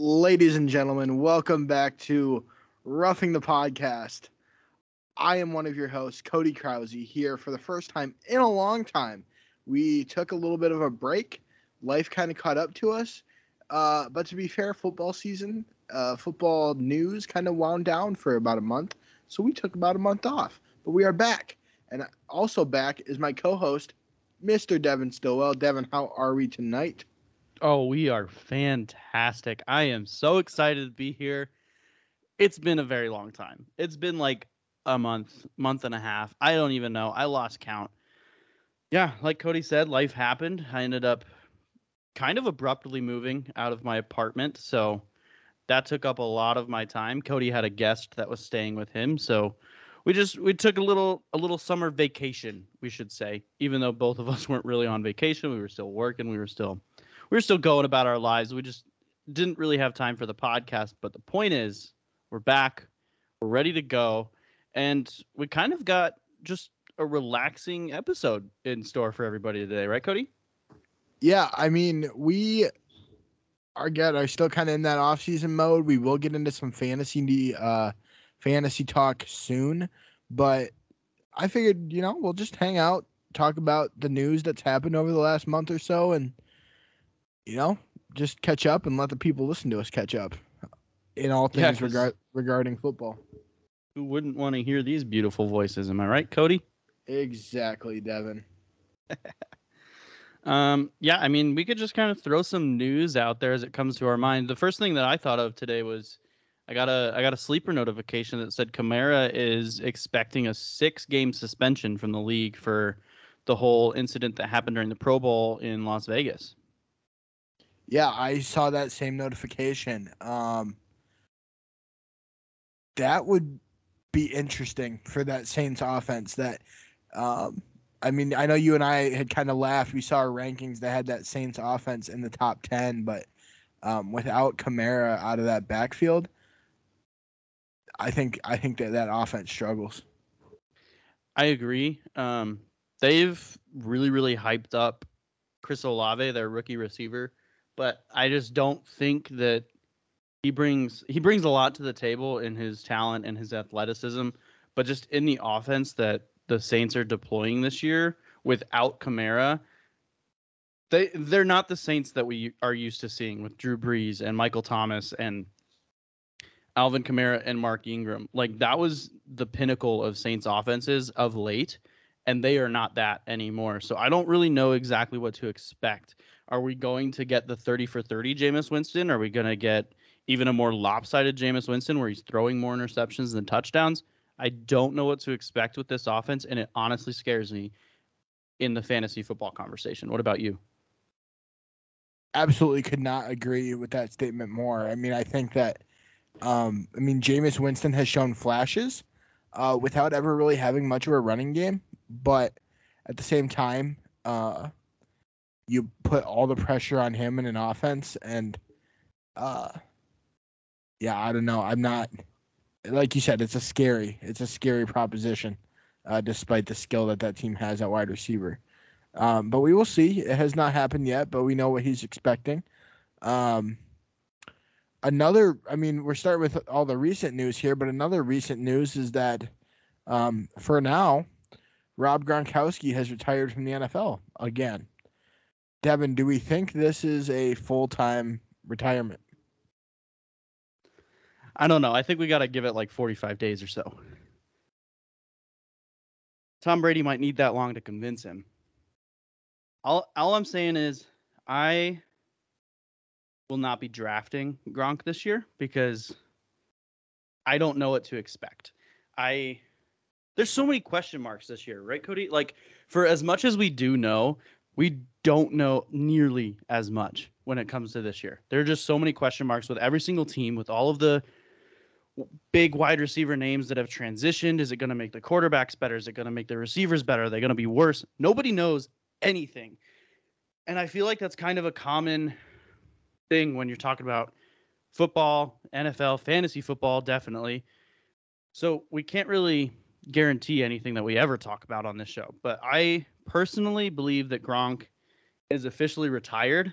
Ladies and gentlemen, welcome back to Roughing the Podcast. I am one of your hosts, Cody Krause, here for the first time in a long time. We took a little bit of a break. Life kind of caught up to us. Uh, but to be fair, football season, uh, football news kind of wound down for about a month. So we took about a month off. But we are back. And also back is my co host, Mr. Devin Stillwell. Devin, how are we tonight? Oh, we are fantastic. I am so excited to be here. It's been a very long time. It's been like a month, month and a half. I don't even know. I lost count. Yeah, like Cody said, life happened. I ended up kind of abruptly moving out of my apartment. So that took up a lot of my time. Cody had a guest that was staying with him. So we just we took a little a little summer vacation, we should say. Even though both of us weren't really on vacation, we were still working, we were still we were still going about our lives. We just didn't really have time for the podcast. But the point is, we're back, we're ready to go, and we kind of got just a relaxing episode in store for everybody today, right, Cody? Yeah, I mean, we are get are still kind of in that off-season mode. We will get into some fantasy uh fantasy talk soon, but I figured, you know, we'll just hang out, talk about the news that's happened over the last month or so and you know, just catch up and let the people listen to us catch up in all things yeah, regarding football. Who wouldn't want to hear these beautiful voices? Am I right, Cody? Exactly, Devin. um, yeah, I mean, we could just kind of throw some news out there as it comes to our mind. The first thing that I thought of today was I got a I got a sleeper notification that said Kamara is expecting a six game suspension from the league for the whole incident that happened during the Pro Bowl in Las Vegas. Yeah, I saw that same notification. Um, that would be interesting for that Saints offense. That, um, I mean, I know you and I had kind of laughed. We saw our rankings that had that Saints offense in the top ten, but um, without Kamara out of that backfield, I think I think that that offense struggles. I agree. Um, they've really really hyped up Chris Olave, their rookie receiver but I just don't think that he brings he brings a lot to the table in his talent and his athleticism, but just in the offense that the Saints are deploying this year without Kamara, they they're not the Saints that we are used to seeing with Drew Brees and Michael Thomas and Alvin Kamara and Mark Ingram. Like that was the pinnacle of Saints offenses of late, and they are not that anymore. So I don't really know exactly what to expect. Are we going to get the 30 for 30 Jameis Winston? Are we going to get even a more lopsided Jameis Winston where he's throwing more interceptions than touchdowns? I don't know what to expect with this offense, and it honestly scares me in the fantasy football conversation. What about you? Absolutely could not agree with that statement more. I mean, I think that, um, I mean, Jameis Winston has shown flashes uh, without ever really having much of a running game, but at the same time, uh, you put all the pressure on him in an offense and uh yeah, I don't know. I'm not like you said, it's a scary, it's a scary proposition, uh, despite the skill that that team has at wide receiver. Um, but we will see. It has not happened yet, but we know what he's expecting. Um, another, I mean, we're starting with all the recent news here, but another recent news is that um, for now, Rob Gronkowski has retired from the NFL again. Devin, do we think this is a full time retirement? I don't know. I think we got to give it like 45 days or so. Tom Brady might need that long to convince him. All, all I'm saying is, I will not be drafting Gronk this year because I don't know what to expect. I there's so many question marks this year, right, Cody? Like for as much as we do know, we don't know nearly as much when it comes to this year. There are just so many question marks with every single team, with all of the big wide receiver names that have transitioned. Is it going to make the quarterbacks better? Is it going to make the receivers better? Are they going to be worse? Nobody knows anything. And I feel like that's kind of a common thing when you're talking about football, NFL, fantasy football, definitely. So we can't really guarantee anything that we ever talk about on this show. But I personally believe that Gronk is officially retired.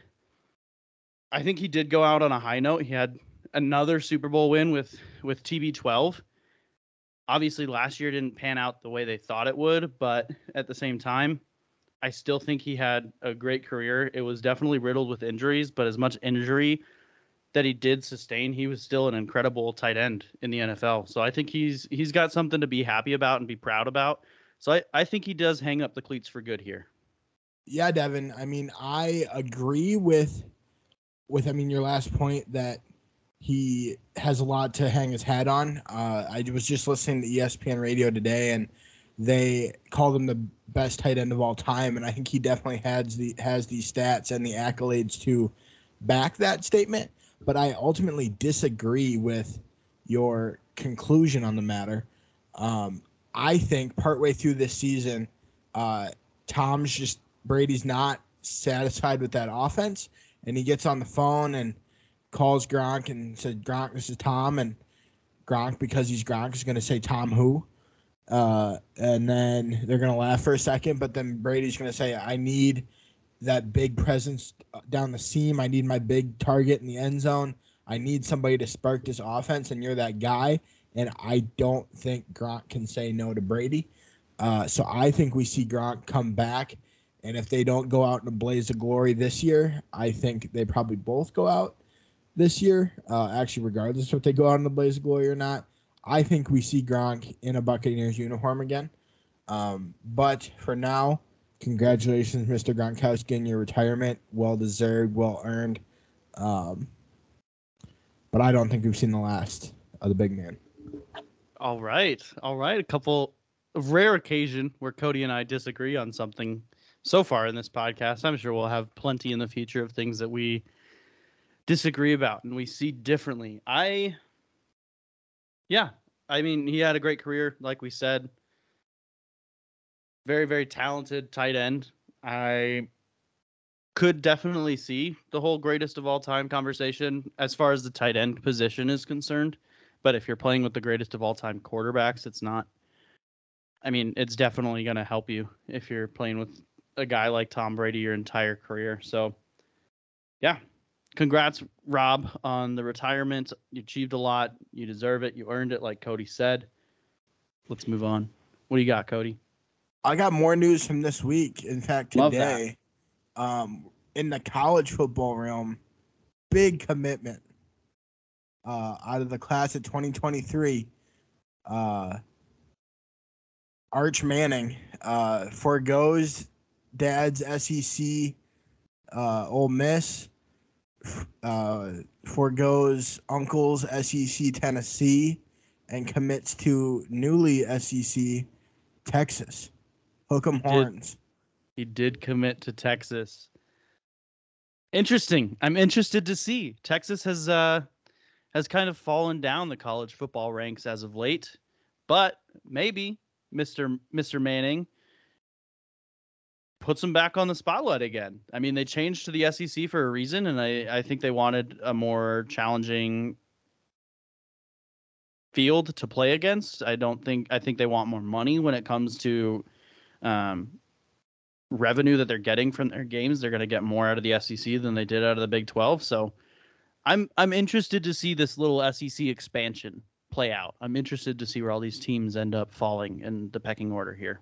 I think he did go out on a high note. He had another Super Bowl win with with TB12. Obviously, last year didn't pan out the way they thought it would, but at the same time, I still think he had a great career. It was definitely riddled with injuries, but as much injury that he did sustain, he was still an incredible tight end in the NFL. So I think he's he's got something to be happy about and be proud about. So I, I think he does hang up the cleats for good here. Yeah, Devin. I mean, I agree with with I mean your last point that he has a lot to hang his hat on. Uh, I was just listening to ESPN radio today, and they called him the best tight end of all time, and I think he definitely has the has the stats and the accolades to back that statement. But I ultimately disagree with your conclusion on the matter. Um, I think partway through this season, uh, Tom's just Brady's not satisfied with that offense, and he gets on the phone and calls Gronk and said, "Gronk, this is Tom," and Gronk, because he's Gronk, is going to say Tom who, uh, and then they're going to laugh for a second, but then Brady's going to say, "I need that big presence down the seam. I need my big target in the end zone. I need somebody to spark this offense, and you're that guy." and I don't think Gronk can say no to Brady. Uh, so I think we see Gronk come back, and if they don't go out in a blaze of glory this year, I think they probably both go out this year. Uh, actually, regardless of if they go out in a blaze of glory or not, I think we see Gronk in a Buccaneers uniform again. Um, but for now, congratulations, Mr. Gronkowski, on your retirement. Well deserved, well earned. Um, but I don't think we've seen the last of the big man. All right. All right. A couple rare occasion where Cody and I disagree on something so far in this podcast. I'm sure we'll have plenty in the future of things that we disagree about and we see differently. I yeah, I mean, he had a great career like we said. Very very talented tight end. I could definitely see the whole greatest of all time conversation as far as the tight end position is concerned. But if you're playing with the greatest of all time quarterbacks, it's not. I mean, it's definitely going to help you if you're playing with a guy like Tom Brady your entire career. So, yeah, congrats, Rob, on the retirement. You achieved a lot. You deserve it. You earned it, like Cody said. Let's move on. What do you got, Cody? I got more news from this week. In fact, today, um, in the college football realm, big commitment uh, out of the class of 2023. Uh, Arch Manning uh, foregoes dad's SEC uh, Ole Miss, uh, foregoes uncle's SEC Tennessee, and commits to newly SEC Texas. Hook 'em horns. He did commit to Texas. Interesting. I'm interested to see. Texas has uh has kind of fallen down the college football ranks as of late. But maybe Mr. Mr. Manning puts him back on the spotlight again. I mean, they changed to the SEC for a reason, and I, I think they wanted a more challenging field to play against. I don't think I think they want more money when it comes to um, revenue that they're getting from their games. They're going to get more out of the SEC than they did out of the Big 12. So I'm I'm interested to see this little SEC expansion play out. I'm interested to see where all these teams end up falling in the pecking order here.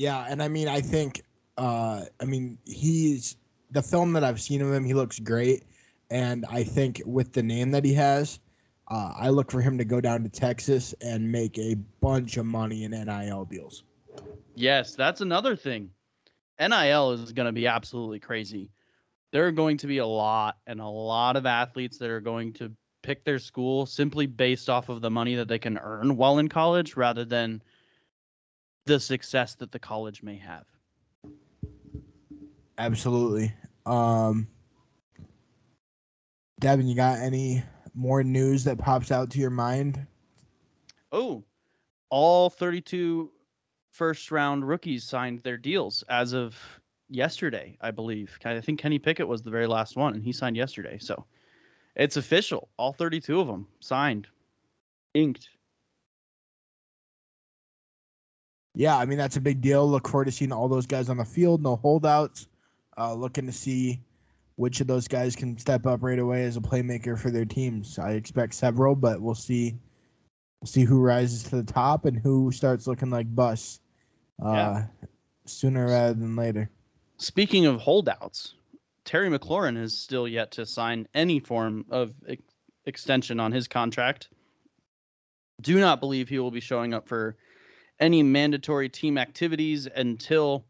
Yeah, and I mean, I think, uh, I mean, he's the film that I've seen of him. He looks great, and I think with the name that he has, uh, I look for him to go down to Texas and make a bunch of money in NIL deals. Yes, that's another thing. NIL is going to be absolutely crazy there are going to be a lot and a lot of athletes that are going to pick their school simply based off of the money that they can earn while in college rather than the success that the college may have. Absolutely. Um Devin, you got any more news that pops out to your mind? Oh, all 32 first round rookies signed their deals as of yesterday, I believe. I think Kenny Pickett was the very last one, and he signed yesterday. So it's official. All 32 of them signed, inked. Yeah, I mean that's a big deal. Look forward to seeing all those guys on the field. No holdouts. Uh, looking to see which of those guys can step up right away as a playmaker for their teams. I expect several, but we'll see. We'll see who rises to the top and who starts looking like bus uh, Yeah. sooner rather than later. Speaking of holdouts, Terry McLaurin has still yet to sign any form of ex- extension on his contract. Do not believe he will be showing up for any mandatory team activities until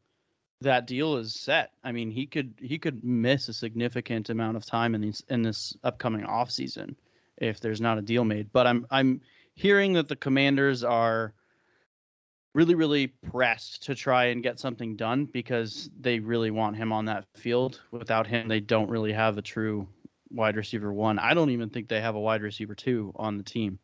that deal is set. I mean, he could he could miss a significant amount of time in these in this upcoming offseason if there's not a deal made. But I'm I'm hearing that the Commanders are really really pressed to try and get something done because they really want him on that field. Without him, they don't really have a true wide receiver one. I don't even think they have a wide receiver two on the team.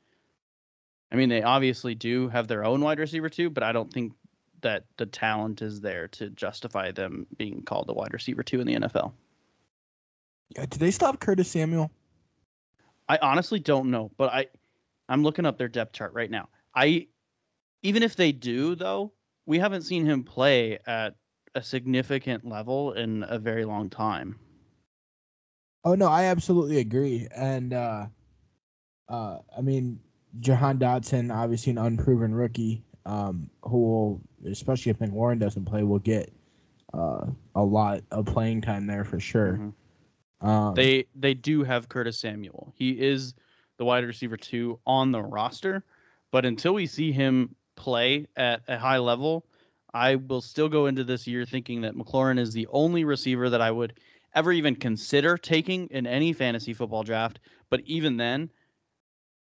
I mean, they obviously do have their own wide receiver two, but I don't think that the talent is there to justify them being called the wide receiver two in the NFL. Yeah, did they stop Curtis Samuel? I honestly don't know, but I I'm looking up their depth chart right now. I even if they do though, we haven't seen him play at a significant level in a very long time. Oh no, I absolutely agree. And uh uh I mean Jahan Dotson, obviously an unproven rookie, um, who will especially if McLaurin doesn't play, will get uh a lot of playing time there for sure. Mhm. Um, They they do have Curtis Samuel. He is the wide receiver two on the roster, but until we see him play at a high level, I will still go into this year thinking that McLaurin is the only receiver that I would ever even consider taking in any fantasy football draft. But even then,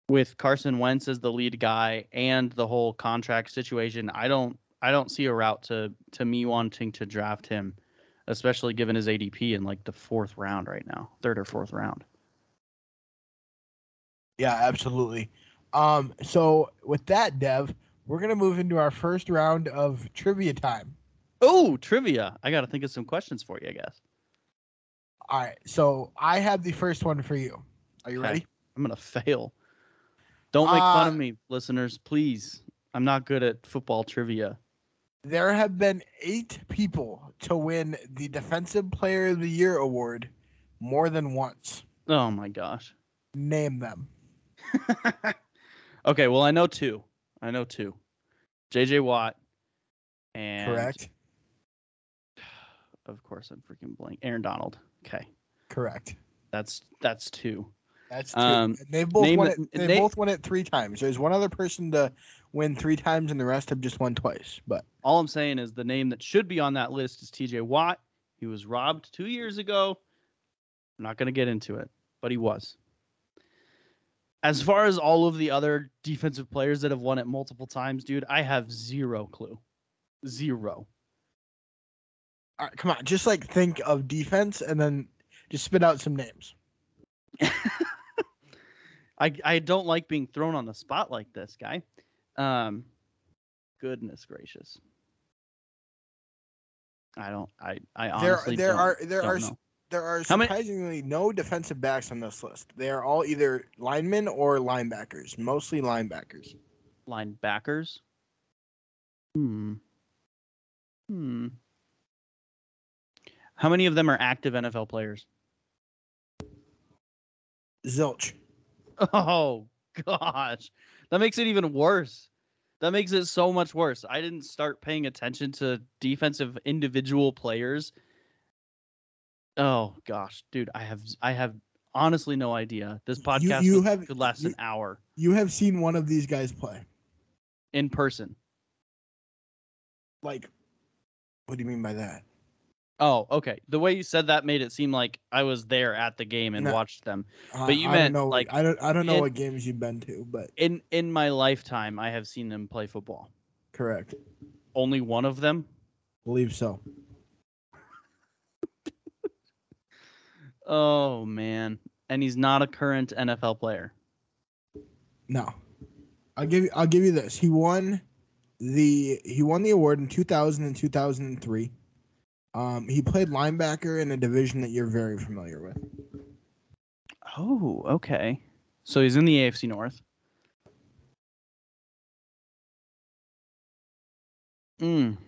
with Carson Wentz as the lead guy and the whole contract situation, I don't I don't see a route to to me wanting to draft him, especially given his ADP in like the fourth round right now, third or fourth round. Yeah, absolutely. Um, so with that, Dev, we're gonna move into our first round of trivia time. Oh, trivia! I got to think of some questions for you. I guess All right, so I have the first one for you. Are you Okay. ready? I'm gonna fail. Don't make fun of Uh, me, listeners, please. I'm not good at football trivia. There have been eight people to win the Defensive Player of the Year award more than once. Oh my gosh. Name them. okay, well I know two. I know two. J.J. Watt and Correct. Of course, I'm freaking blank. Aaron Donald. Okay, Correct. that's that's two. That's two. Um, they've both won it. They name- both won it three times. There's one other person to win three times, and the rest have just won twice. But All I'm saying is the name that should be on that list is T.J. Watt. He was robbed two years ago. I'm not going to get into it, but he was. As far as all of the other defensive players that have won it multiple times, dude, I have zero clue. Zero. all right, come on, just like think of defense, and then just spit out some names. I I don't like being thrown on the spot like this, guy. Um, goodness gracious. I don't. I I There- honestly there don't, are- there are know. There are surprisingly no defensive backs on this list. They are all either linemen or linebackers, mostly linebackers. linebackers. Hmm. Hmm. How many of them are active NFL players? Zilch. Oh gosh, that makes it even worse. That makes it so much worse. I didn't start paying attention to defensive individual players. Oh gosh, dude, I have I have honestly no idea. This podcast you would- have- could last you- an hour You have seen one of these guys play. in person. Like, what do you mean by that? Oh, okay. The way you said that made it seem like I was there at the game and No. watched them. But you I meant, don't know, like, I don't I don't know in- what games you've been to, but In in my lifetime, I have seen them play football. correct. Only one of them. Believe so. Oh man, and he's not a current NFL player. No. I'll give you I'll give you this. He won the he won the award in 2000 and 2003. Um, he played linebacker in a division that you're very familiar with. Oh, okay. So he's in the AFC North. Mm.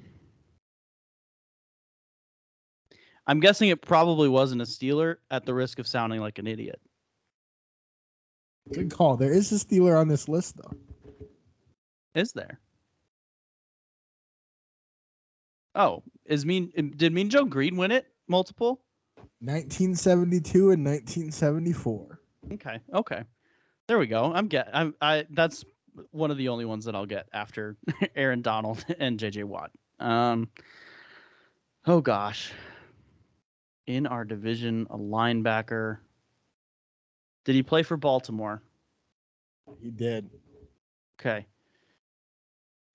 I'm guessing it probably wasn't a Steeler at the risk of sounding like an idiot. Good call. There is a Steeler on this list, though. Is there? Oh, is mean did Mean Joe Greene win it multiple? 1972 and 1974. Okay, okay, there we go. I'm get. I'm. I. That's one of the only ones that I'll get after Aaron Donald and J.J. Watt. Um. Oh gosh. In our division, a linebacker. Did he play for Baltimore? He did. Okay.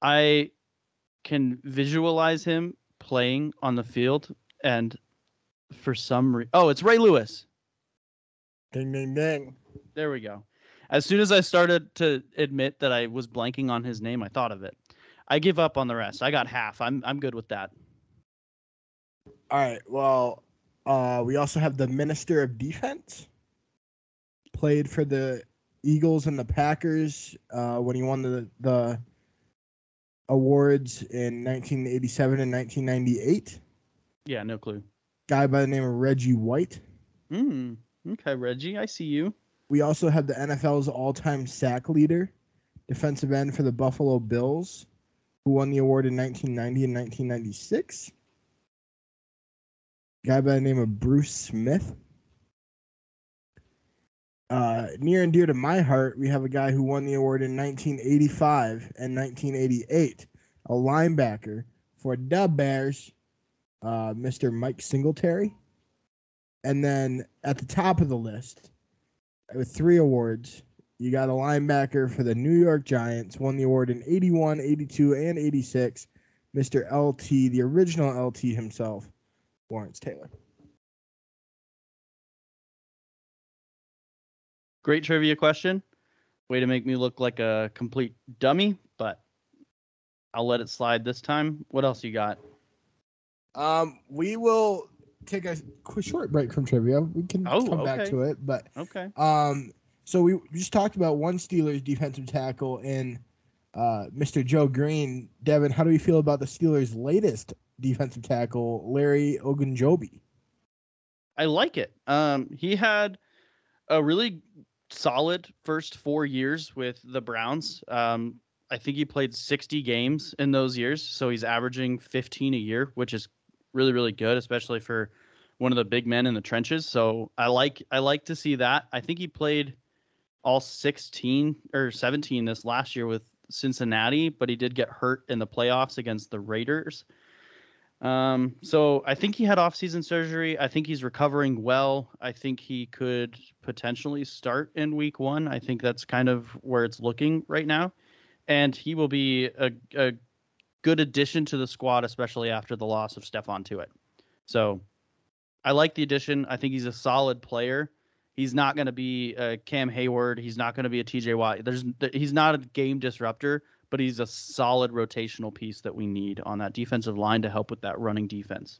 I can visualize him playing on the field, and for some reason, oh, it's Ray Lewis. Ding, ding, ding. There we go. As soon as I started to admit that I was blanking on his name, I thought of it. I give up on the rest. I got half. I'm I'm good with that. All right. Well, uh, we also have the Minister of Defense. Played for the Eagles and the Packers uh, when he won the the awards in 1987 and 1998. Yeah, no clue. Guy by the name of Reggie White. Hmm. Okay, Reggie, I see you. We also have the NFL's all-time sack leader, defensive end for the Buffalo Bills, who won the award in 1990 and 1996. Guy by the name of Bruce Smith. Uh, near and dear to my heart, we have a guy who won the award in 1985 and 1988, a linebacker for the Bears, uh, Mr. Mike Singletary. And then at the top of the list, with three awards, you got a linebacker for the New York Giants, won the award in 81, 82, and 86, Mr. LT, the original LT himself, Lawrence Taylor. Great trivia question. Way to make me look like a complete dummy, but I'll let it slide this time. What else you got? Um, we will take a quick short break from trivia. We can Oh, come back to it, but Okay. um, so we just talked about one Steelers defensive tackle in uh, Mr. Joe Greene. Devin, how do we feel about the Steelers' latest defensive tackle, Larry Ogunjobi? I like it. Um, he had a really solid first four years with the Browns. Um, I think he played 60 games in those years, so he's averaging 15 a year, which is really really good, especially for one of the big men in the trenches. So I like I like to see that. I think he played all 16 or 17 this last year with Cincinnati, but he did get hurt in the playoffs against the Raiders. Um, so I think he had off-season surgery. I think he's recovering well. I think he could potentially start in week one. I think that's kind of where it's looking right now, and he will be a, a good addition to the squad, especially after the loss of Stephon Tuitt. So I like the addition. I think he's a solid player. He's not going to be a Cam Heyward. He's not going to be a TJ Watt. There's he's not a game disruptor, but he's a solid rotational piece that we need on that defensive line to help with that running defense.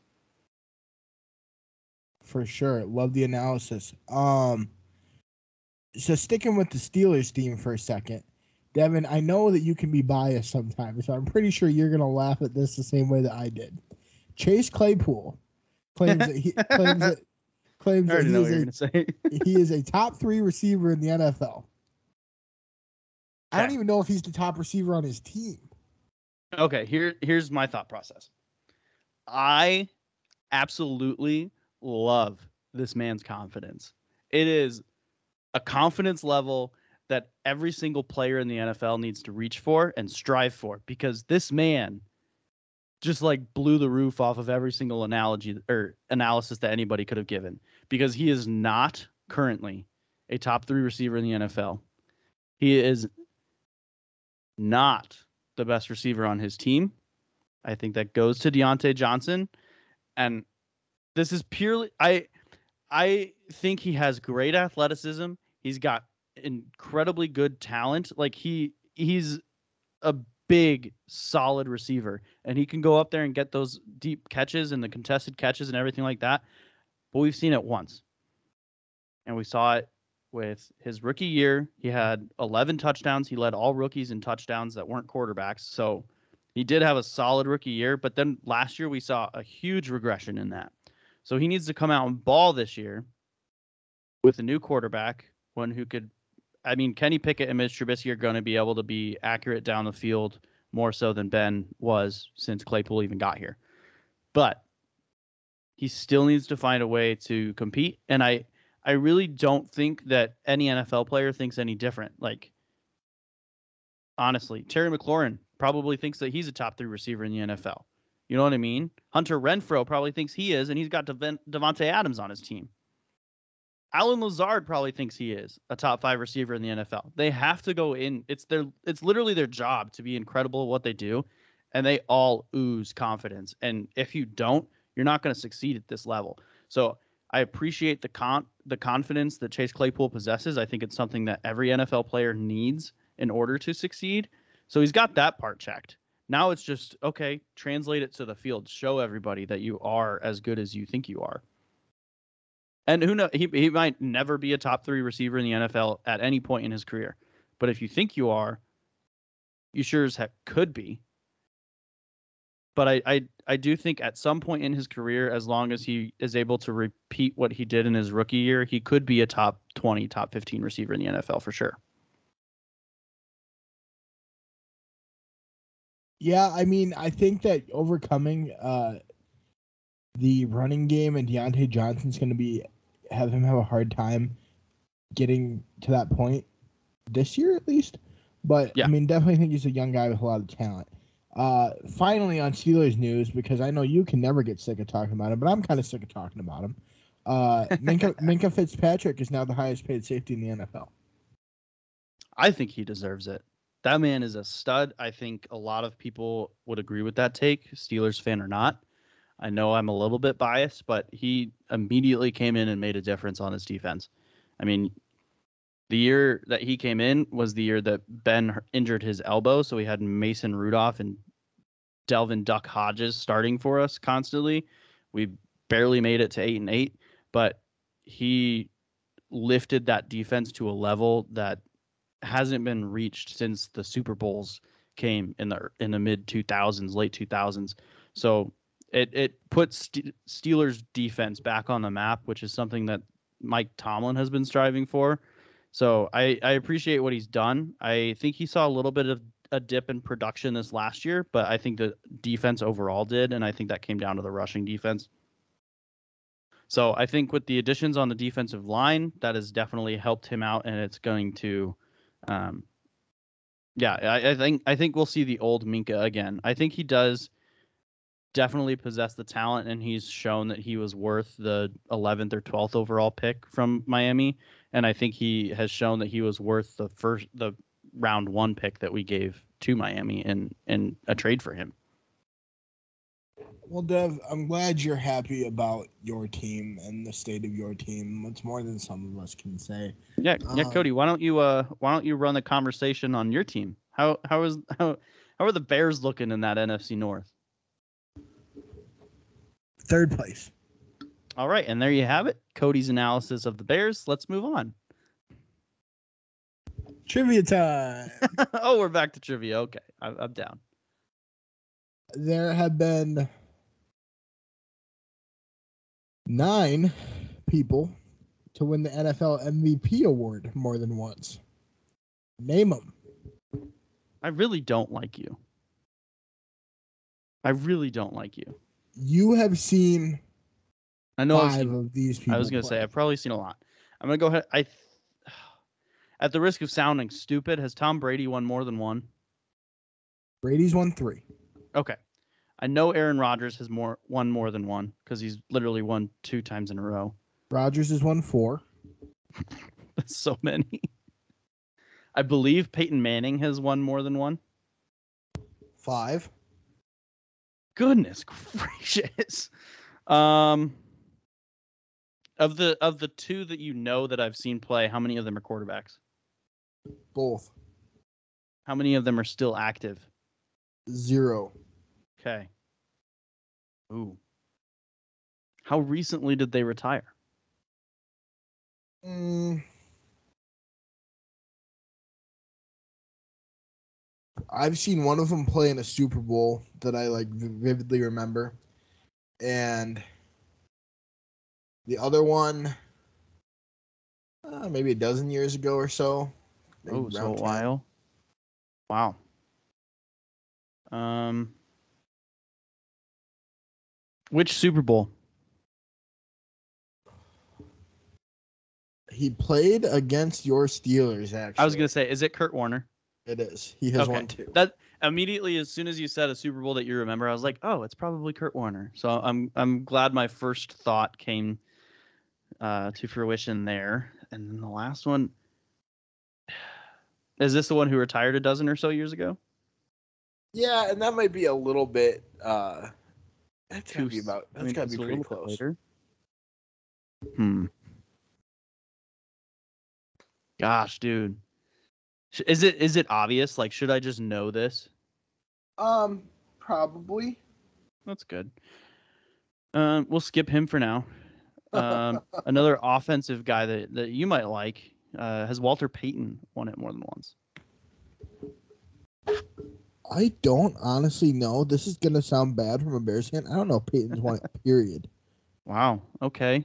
For sure. Love the analysis. Um so sticking with the Steelers theme for a second. Devin, I know that you can be biased sometimes, so I'm pretty sure you're gonna laugh at this the same way that I did. Chase Claypool claims that he claims that claims that he is, a, going to say. he is a top three receiver in the NFL. I don't even know if he's the top receiver on his team. okay, here here's my thought process. I absolutely love this man's confidence. It is a confidence level that every single player in the NFL needs to reach for and strive for because this man just like blew the roof off of every single analogy or analysis that anybody could have given because he is not currently a top 3 receiver in the NFL. He is not the best receiver on his team. I think that goes to Diontae Johnson. And this is purely I I think he has great athleticism. He's got incredibly good talent. Like he he's a big solid receiver and he can go up there and get those deep catches and the contested catches and everything like that. But we've seen it once. And we saw it with his rookie year. He mm-hmm. had 11 touchdowns. He led all rookies in touchdowns that weren't quarterbacks. So he did have a solid rookie year, but then last year we saw a huge regression in that. So he needs to come out and ball this year with a new quarterback, one who could. I mean, Kenny Pickett and Mitch Trubisky are going to be able to be accurate down the field more so than Ben was since Claypool even got here. But he still needs to find a way to compete. And I, I really don't think that any NFL player thinks any different. Like, honestly, Terry McLaurin probably thinks that he's a top three receiver in the NFL. You know what I mean? Hunter Renfrow probably thinks he is, and he's got Devin- Davante Adams on his team. Allen Lazard probably thinks he is a top five receiver in the NFL. They have to go in. It's their it's literally their job to be incredible at what they do, and they all ooze confidence. And if you don't, you're not going to succeed at this level. So I appreciate the con the confidence that Chase Claypool possesses. I think it's something that every NFL player needs in order to succeed. So he's got that part checked. Now it's just okay, translate it to the field. Show everybody that you are as good as you think you are. And who knows? He, he might never be a top three receiver in the NFL at any point in his career. But if you think you are, you sure as heck could be. But I, I, I do think at some point in his career, as long as he is able to repeat what he did in his rookie year, he could be a top 20, top 15 receiver in the NFL for sure. Yeah, I mean, I think that overcoming uh, the running game and Diontae Johnson's going to be have him have a hard time getting to that point this year at least. But Yeah. I mean, definitely think he's a young guy with a lot of talent. Uh, finally, on Steelers news, because I know you can never get sick of talking about him, but I'm kind of sick of talking about him. Uh, Minkah, Minkah Fitzpatrick is now the highest paid safety in the NFL. I think he deserves it. That man is a stud. I think a lot of people would agree with that take, Steelers fan or not. I know I'm a little bit biased, but he immediately came in and made a difference on his defense. I mean, the year that he came in was the year that Ben injured his elbow, so we had Mason Rudolph and Devlin Duck Hodges starting for us constantly. We barely made it to 8 and 8, but he lifted that defense to a level that hasn't been reached since the Super Bowls came in the in the mid 2000s, late 2000s. So it it puts Ste- Steelers defense back on the map, which is something that Mike Tomlin has been striving for. So I I appreciate what he's done. I think he saw a little bit of a dip in production this last year, but I think the defense overall did, and I think that came down to the rushing defense. So I think with the additions on the defensive line, that has definitely helped him out, and it's going to, um, yeah, I, I think I think we'll see the old Minkah again. I think he does definitely possess the talent, and he's shown that he was worth the 11th or 12th overall pick from Miami, and I think he has shown that he was worth the first the round one pick that we gave to Miami in in a trade for him. Well, Dev, I'm glad you're happy about your team and the state of your team. It's more than some of us can say. Yeah, yeah, Um, Cody. Why don't you uh why don't you run the conversation on your team? How how is how how are the Bears looking in that NFC North? Third place. All right, and there you have it. Cody's analysis of the Bears. Let's move on. Trivia time. oh, we're back to trivia. Okay, I'm, I'm down. there have been nine people to win the NFL MVP award more than once. Name them. I really don't like you. I really don't like you. You have seen I know I've five seen- of these people. I was gonna play. say I've probably seen a lot. I'm gonna go ahead. I, at the risk of sounding stupid, has Tom Brady won more than one? Brady's won three. Okay, I know Aaron Rodgers has more won more than one because he's literally won two times in a row. Rodgers has won four. That's so many. I believe Peyton Manning has won more than one. Five. Goodness gracious. Um, of the of the two that you know that I've seen play, how many of them are quarterbacks? Both. How many of them are still active? Zero. Okay. Ooh. How recently did they retire? Mm. I've seen one of them play in a Super Bowl that I like vividly remember, and The other one, uh, maybe a dozen years ago or so. Oh, so a 10. while. Wow. Um, which Super Bowl? He played against your Steelers. Actually, I was gonna say, is it Kurt Warner? It is. He has Okay. won two. That immediately, as soon as you said a Super Bowl that you remember, I was like, oh, it's probably Kurt Warner. So I'm I'm glad my first thought came uh, to fruition there. And then the last one, is this the one who retired a dozen or so years ago? Yeah, and that might be a little bit. uh That's gotta be s- about. I That's mean, gotta be a pretty little bit close. later. Hmm. Gosh, dude. Sh- Is it is it obvious? Like, should I just know this? Um, probably. That's good. Um, we'll skip him for now. Um, another offensive guy that, that you might like uh, has Walter Payton won it more than once. I don't honestly know. This is gonna sound bad from a Bears fan. I don't know. if Payton's won it. Period. Wow. Okay.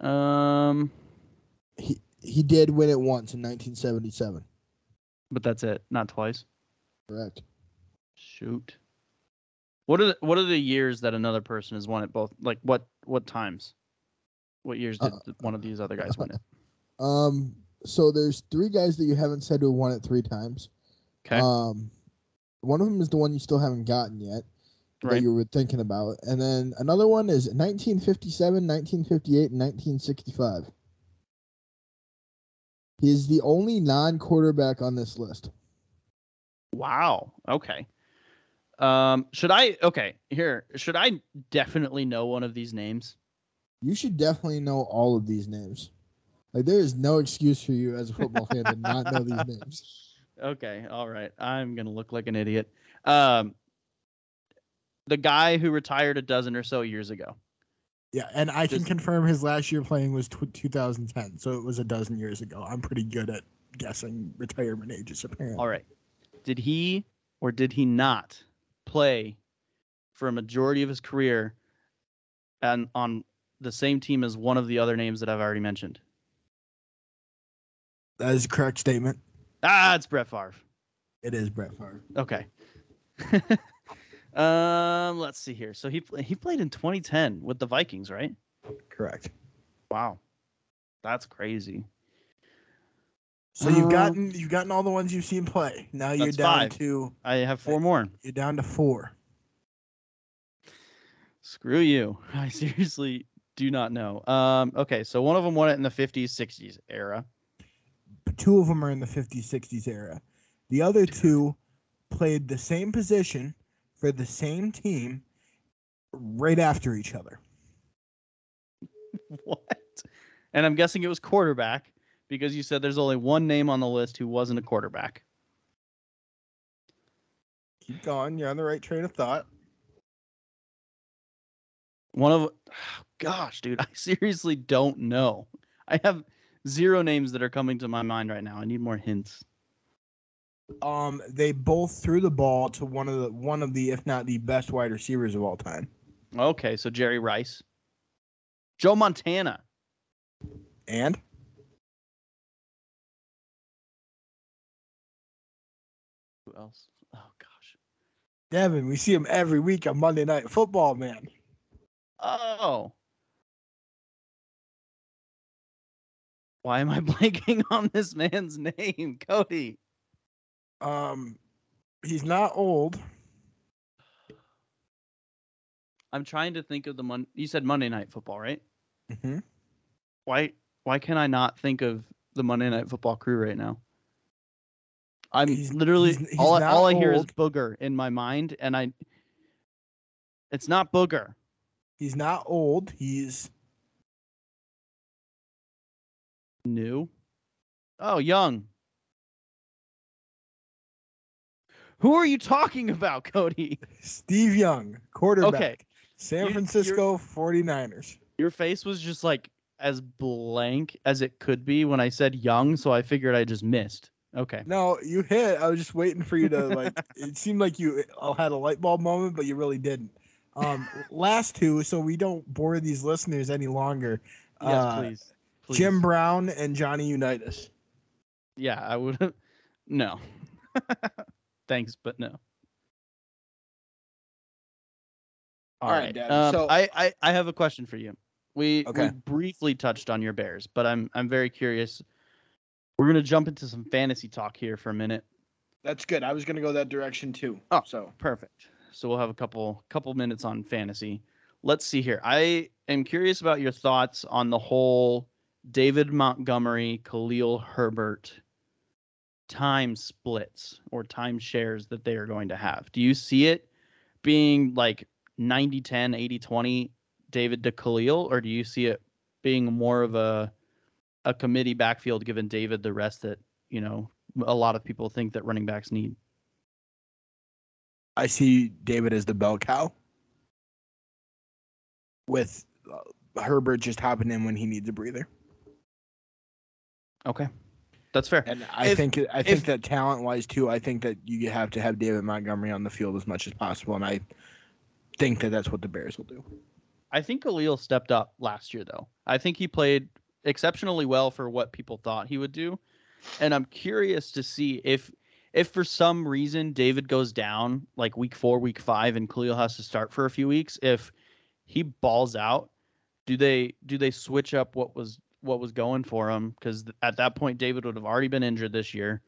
Um, He he did win it once in 1977. But that's it. Not twice. Correct. Shoot. What are the, what are the years that another person has won it both? Like what what times? What years did Uh, one of these other guys win it? Um. So there's three guys that you haven't said who won it three times. Okay. Um, one of them is the one you still haven't gotten yet. That right. you were thinking about, and then another one is 1957, 1958, and 1965. He is the only non-quarterback on this list. Wow. Okay. Um, should I? Okay. Here. Should I definitely know one of these names? You should definitely know all of these names. Like there is no excuse for you as a football fan to not know these names. Okay. All right. I'm gonna look like an idiot. Um, the guy who retired a dozen or so years ago. Yeah, and I can confirm his last year playing was tw 2010, so it was a dozen years ago. I'm pretty good at guessing retirement ages, apparently. All right. Did he or did he not play for a majority of his career and on the same team as one of the other names that I've already mentioned? That is a correct statement. Ah, it's Brett Favre. It is Brett Favre. Okay. um, let's see here. So he he played in 2010 with the Vikings, right? Correct. Wow, that's crazy. So you've Um, gotten you've gotten all the ones you've seen play. Now you're That's down five. to I have four more. you're down to four. Screw you. I seriously do not know. Um, okay, so one of them won it in the 50s, 60s era. Two of them are in the 50s, 60s era. The other two played the same position for the same team right after each other. what? And I'm guessing it was quarterback because you said there's only one name on the list who wasn't a quarterback. Keep going. You're on the right train of thought. One of gosh, dude, I seriously don't know. I have zero names that are coming to my mind right now. I need more hints. Um, they both threw the ball to one of the one of the, if not the best wide receivers of all time. Okay, so Jerry Rice. Joe Montana. And Who else? Oh gosh. Devin, we see him every week on Monday Night Football, man. Oh. Why am I blanking on this man's name, Cody? Um, he's not old. I'm trying to think of the Mon. You said Monday Night Football, right? Mm-hmm. Why? Why can I not think of the Monday Night Football crew right now? I'm He's- literally he's- he's all I, all I hear is booger in my mind, and I. It's not booger. He's not old. He's New. Oh, young. Who are you talking about, Cody? Steve Young, quarterback. Okay. San You- Francisco 49ers. Your face was just like as blank as it could be when I said young, so I figured I just missed. Okay. No, you hit. I was just waiting for you to like. it seemed like you all had a light bulb moment, but you really didn't. Um, last two, so we don't bore these listeners any longer. Yes, Uh, please. please. Jim Brown and Johnny Unitas. Yeah, I would. Have. No. Thanks, but no. All right, Dad. Um, So- I, I I have a question for you. We Okay. we briefly touched on your Bears, but I'm I'm very curious. We're gonna jump into some fantasy talk here for a minute. That's good. I was gonna go that direction too. Oh. so Perfect. So we'll have a couple couple minutes on fantasy. Let's see here. I am curious about your thoughts on the whole David Montgomery, Khalil Herbert time splits or time shares that they are going to have. Do you see it being like 90 10, 80 20 David to Khalil or do you see it being more of a a committee backfield given David the rest that, you know, a lot of people think that running backs need? I see David as the bell cow, with uh, Herbert just hopping in when he needs a breather. Okay. That's fair. And I If- think I think if- that talent wise too, I think that you have to have David Montgomery on the field as much as possible, and I think that that's what the Bears will do. I think Khalil stepped up last year, though. I think he played exceptionally well for what people thought he would do, and I'm curious to see if, if for some reason David goes down like week four, week five, and Khalil has to start for a few weeks. If he balls out, do they do they switch up what was what was going for him? Because at that point, David would have already been injured this year,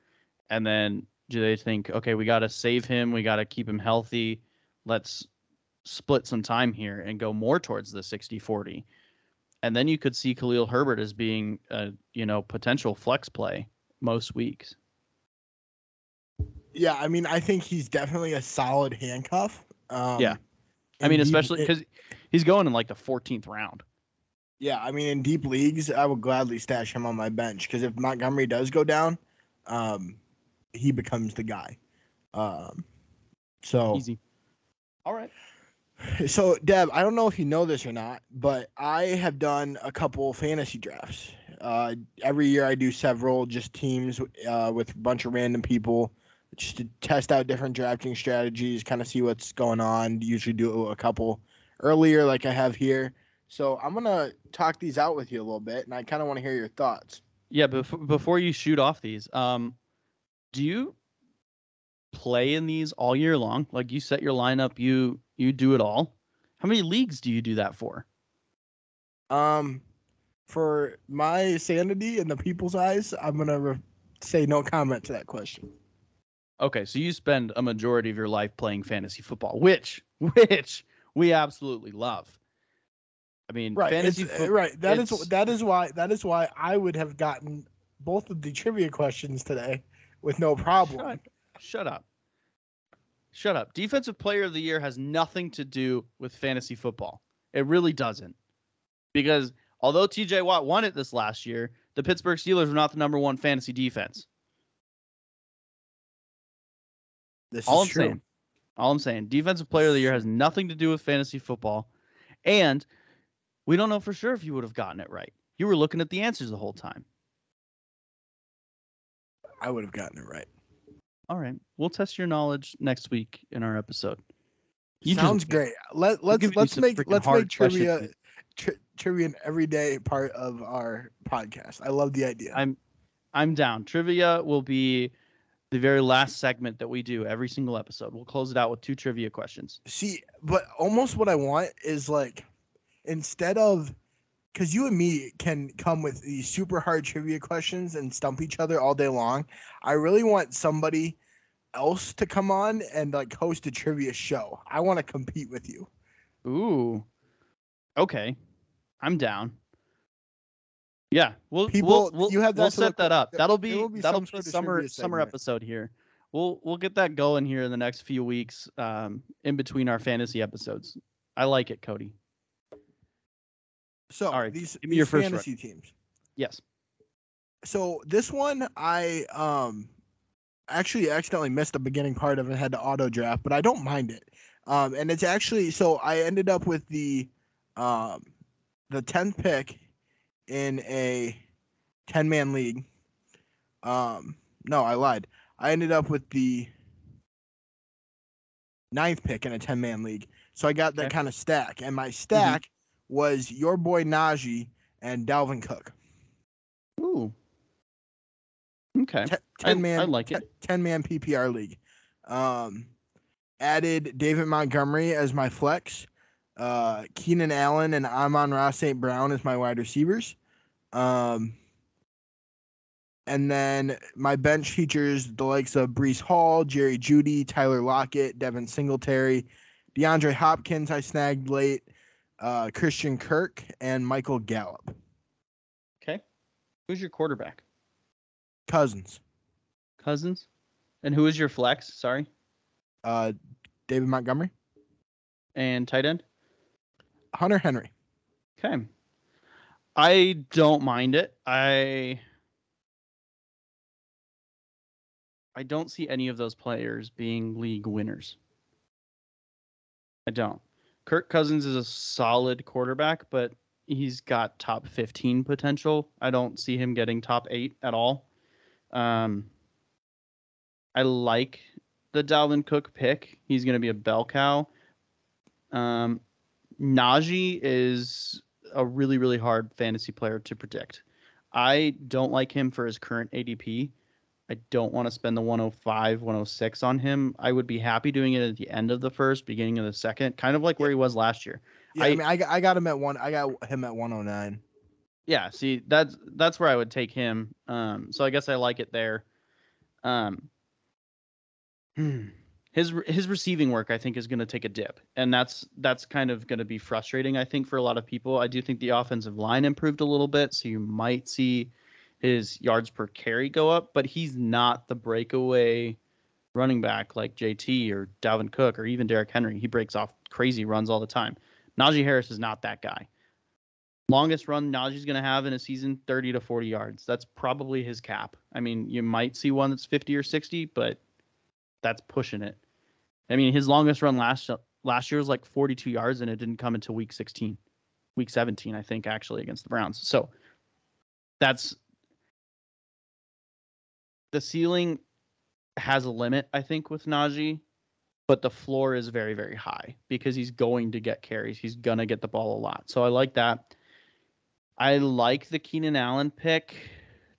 and then do they think, okay, we got to save him, we got to keep him healthy, let's split some time here and go more towards the 60-40 and then you could see Khalil Herbert as being a you know potential flex play most weeks. Yeah, I mean, I think he's definitely a solid handcuff. Um, Yeah. I mean, especially because he's going in like the 14th round. Yeah, I mean, in deep leagues, I would gladly stash him on my bench because if Montgomery does go down, um, he becomes the guy. Um, so Easy. All right. So, Deb, I don't know if you know this or not, but I have done a couple fantasy drafts. Uh, every year I do several, just teams uh, with a bunch of random people, just to test out different drafting strategies, kind of see what's going on. Usually do a couple earlier, like I have here. So I'm gonna talk these out with you a little bit, and I kind of want to hear your thoughts. Yeah, before before you shoot off these, um, do you play in these all year long? Like you set your lineup, you you do it all. How many leagues do you do that for? Um, for my sanity and the people's eyes, I'm gonna re- say no comment to that question. Okay, so you spend a majority of your life playing fantasy football, which which we absolutely love. I mean, right fantasy uh, it's- football. right That is that is why that is why i would have gotten both of the trivia questions today with no problem Shut, shut up. Shut up. Defensive player of the year has nothing to do with fantasy football. It really doesn't. Because although TJ Watt won it this last year, the Pittsburgh Steelers were not the number one fantasy defense. this All is I'm true saying. All I'm saying. Defensive player of the year has nothing to do with fantasy football. And we don't know for sure if you would have gotten it right. You were looking at the answers the whole time. i would have gotten it right All right. We'll test your knowledge next week in our episode. You just sounds great Let let's you let's make let's make trivia tri- trivia an everyday part of our podcast i love the idea I'm I'm down. Trivia will be the very last segment that we do every single episode. We'll close it out with two trivia questions. see but almost what i want is like instead of because you and me can come with these super hard trivia questions and stump each other all day long i really want somebody else to come on and like host a trivia show i want to compete with you Ooh. Okay. I'm down. Yeah, we'll People- we'll, we'll, you have we'll set look- that up. That'll be, be that'll be summer summer episode here. We'll we'll get that going here in the next few weeks um in between our fantasy episodes. I like it, Cody. So All right, these, give me your these first fantasy teams Yes. so this one i um actually accidentally missed the beginning part of it had to auto draft but i don't mind it um and it's actually so i ended up with the um the 10th pick in a 10 man league um no i lied i ended up with the ninth pick in a 10 man league. So I got that Okay. kind of stack. And my stack was your boy Najee and Dalvin Cook. Ooh. Okay. Te- I- 10 man I like it. 10 man PPR league. Um added David Montgomery as my flex. Uh Keenan Allen and Amon-Ra St. Brown as my wide receivers. Um and then my bench features the likes of Breece Hall, Jerry Jeudy, Tyler Lockett, Devin Singletary, DeAndre Hopkins I snagged late, uh, Christian Kirk, and Michael Gallup. Okay. Who's your quarterback? Cousins. Cousins? And who is your flex? Sorry. Uh, David Montgomery. And tight end? Hunter Henry. Okay. I don't mind it. I I don't see any of those players being league winners. I don't. Kirk Cousins is a solid quarterback, but he's got top 15 potential. I don't see him getting top 8 at all. Um I like the Dalvin Cook pick. He's going to be a bell cow. Um Najee is a really, really hard fantasy player to predict. I don't like him for his current ADP. I don't want to spend the 105, 106 on him. I would be happy doing it at the end of the first, beginning of the second, kind of like where he was last year. Yeah, I, I- mean, I got, I got him at one. I got him at 109. Yeah, see, that's that's where I would take him. Um, so I guess I like it there. Um, hmm, his his receiving work I think is going to take a dip, and that's that's kind of going to be frustrating. I think for a lot of people. I do think the offensive line improved a little bit, so you might see his yards per carry go up, but he's not the breakaway running back like JT or Dalvin Cook or even Derrick Henry. He breaks off crazy runs all the time. Najee Harris is not that guy. Longest run Najee's going to have in a season, 30 to 40 yards. That's probably his cap. I mean, you might see one that's 50 or 60, but that's pushing it. I mean, his longest run last last year was like 42 yards, and it didn't come until week 16, week 17, I think, actually against the Browns. So that's the ceiling has a limit, I think, with Najee, but the floor is very, very high because he's going to get carries. He's gonna get the ball a lot. So I like that. I like the Keenan Allen pick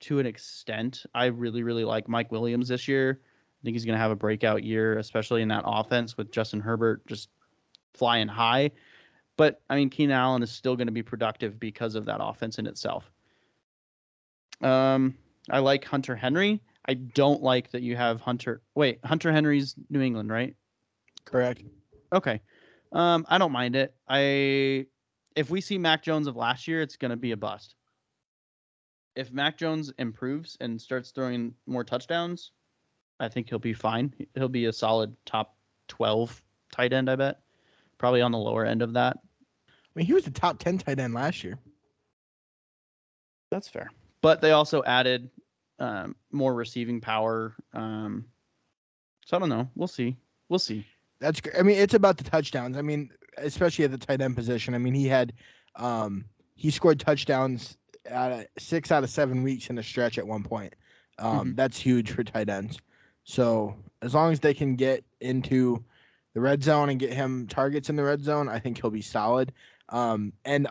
to an extent. I really, really like Mike Williams this year. I think he's gonna have a breakout year, especially in that offense with Justin Herbert just flying high. But I mean, Keenan Allen is still going to be productive because of that offense in itself. Um, I like Hunter Henry. I don't like that you have Hunter. Wait, Hunter Henry's New England, right? Correct. Okay. Um, I don't mind it. I if we see Mac Jones of last year, it's gonna be a bust. If Mac Jones improves and starts throwing more touchdowns, I think he'll be fine. He'll be a solid top twelve tight end, I bet. Probably on the lower end of that. I mean, he was the top 10 tight end last year. That's fair. But they also added um, more receiving power. Um, so I don't know. We'll see. We'll see. That's. I mean, it's about the touchdowns. I mean, especially at the tight end position. I mean, he had, um, he scored touchdowns out of six out of seven weeks in a stretch at one point. Um, Mhm. That's huge for tight ends. So as long as they can get into the red zone and get him targets in the red zone, I think he'll be solid. Um, and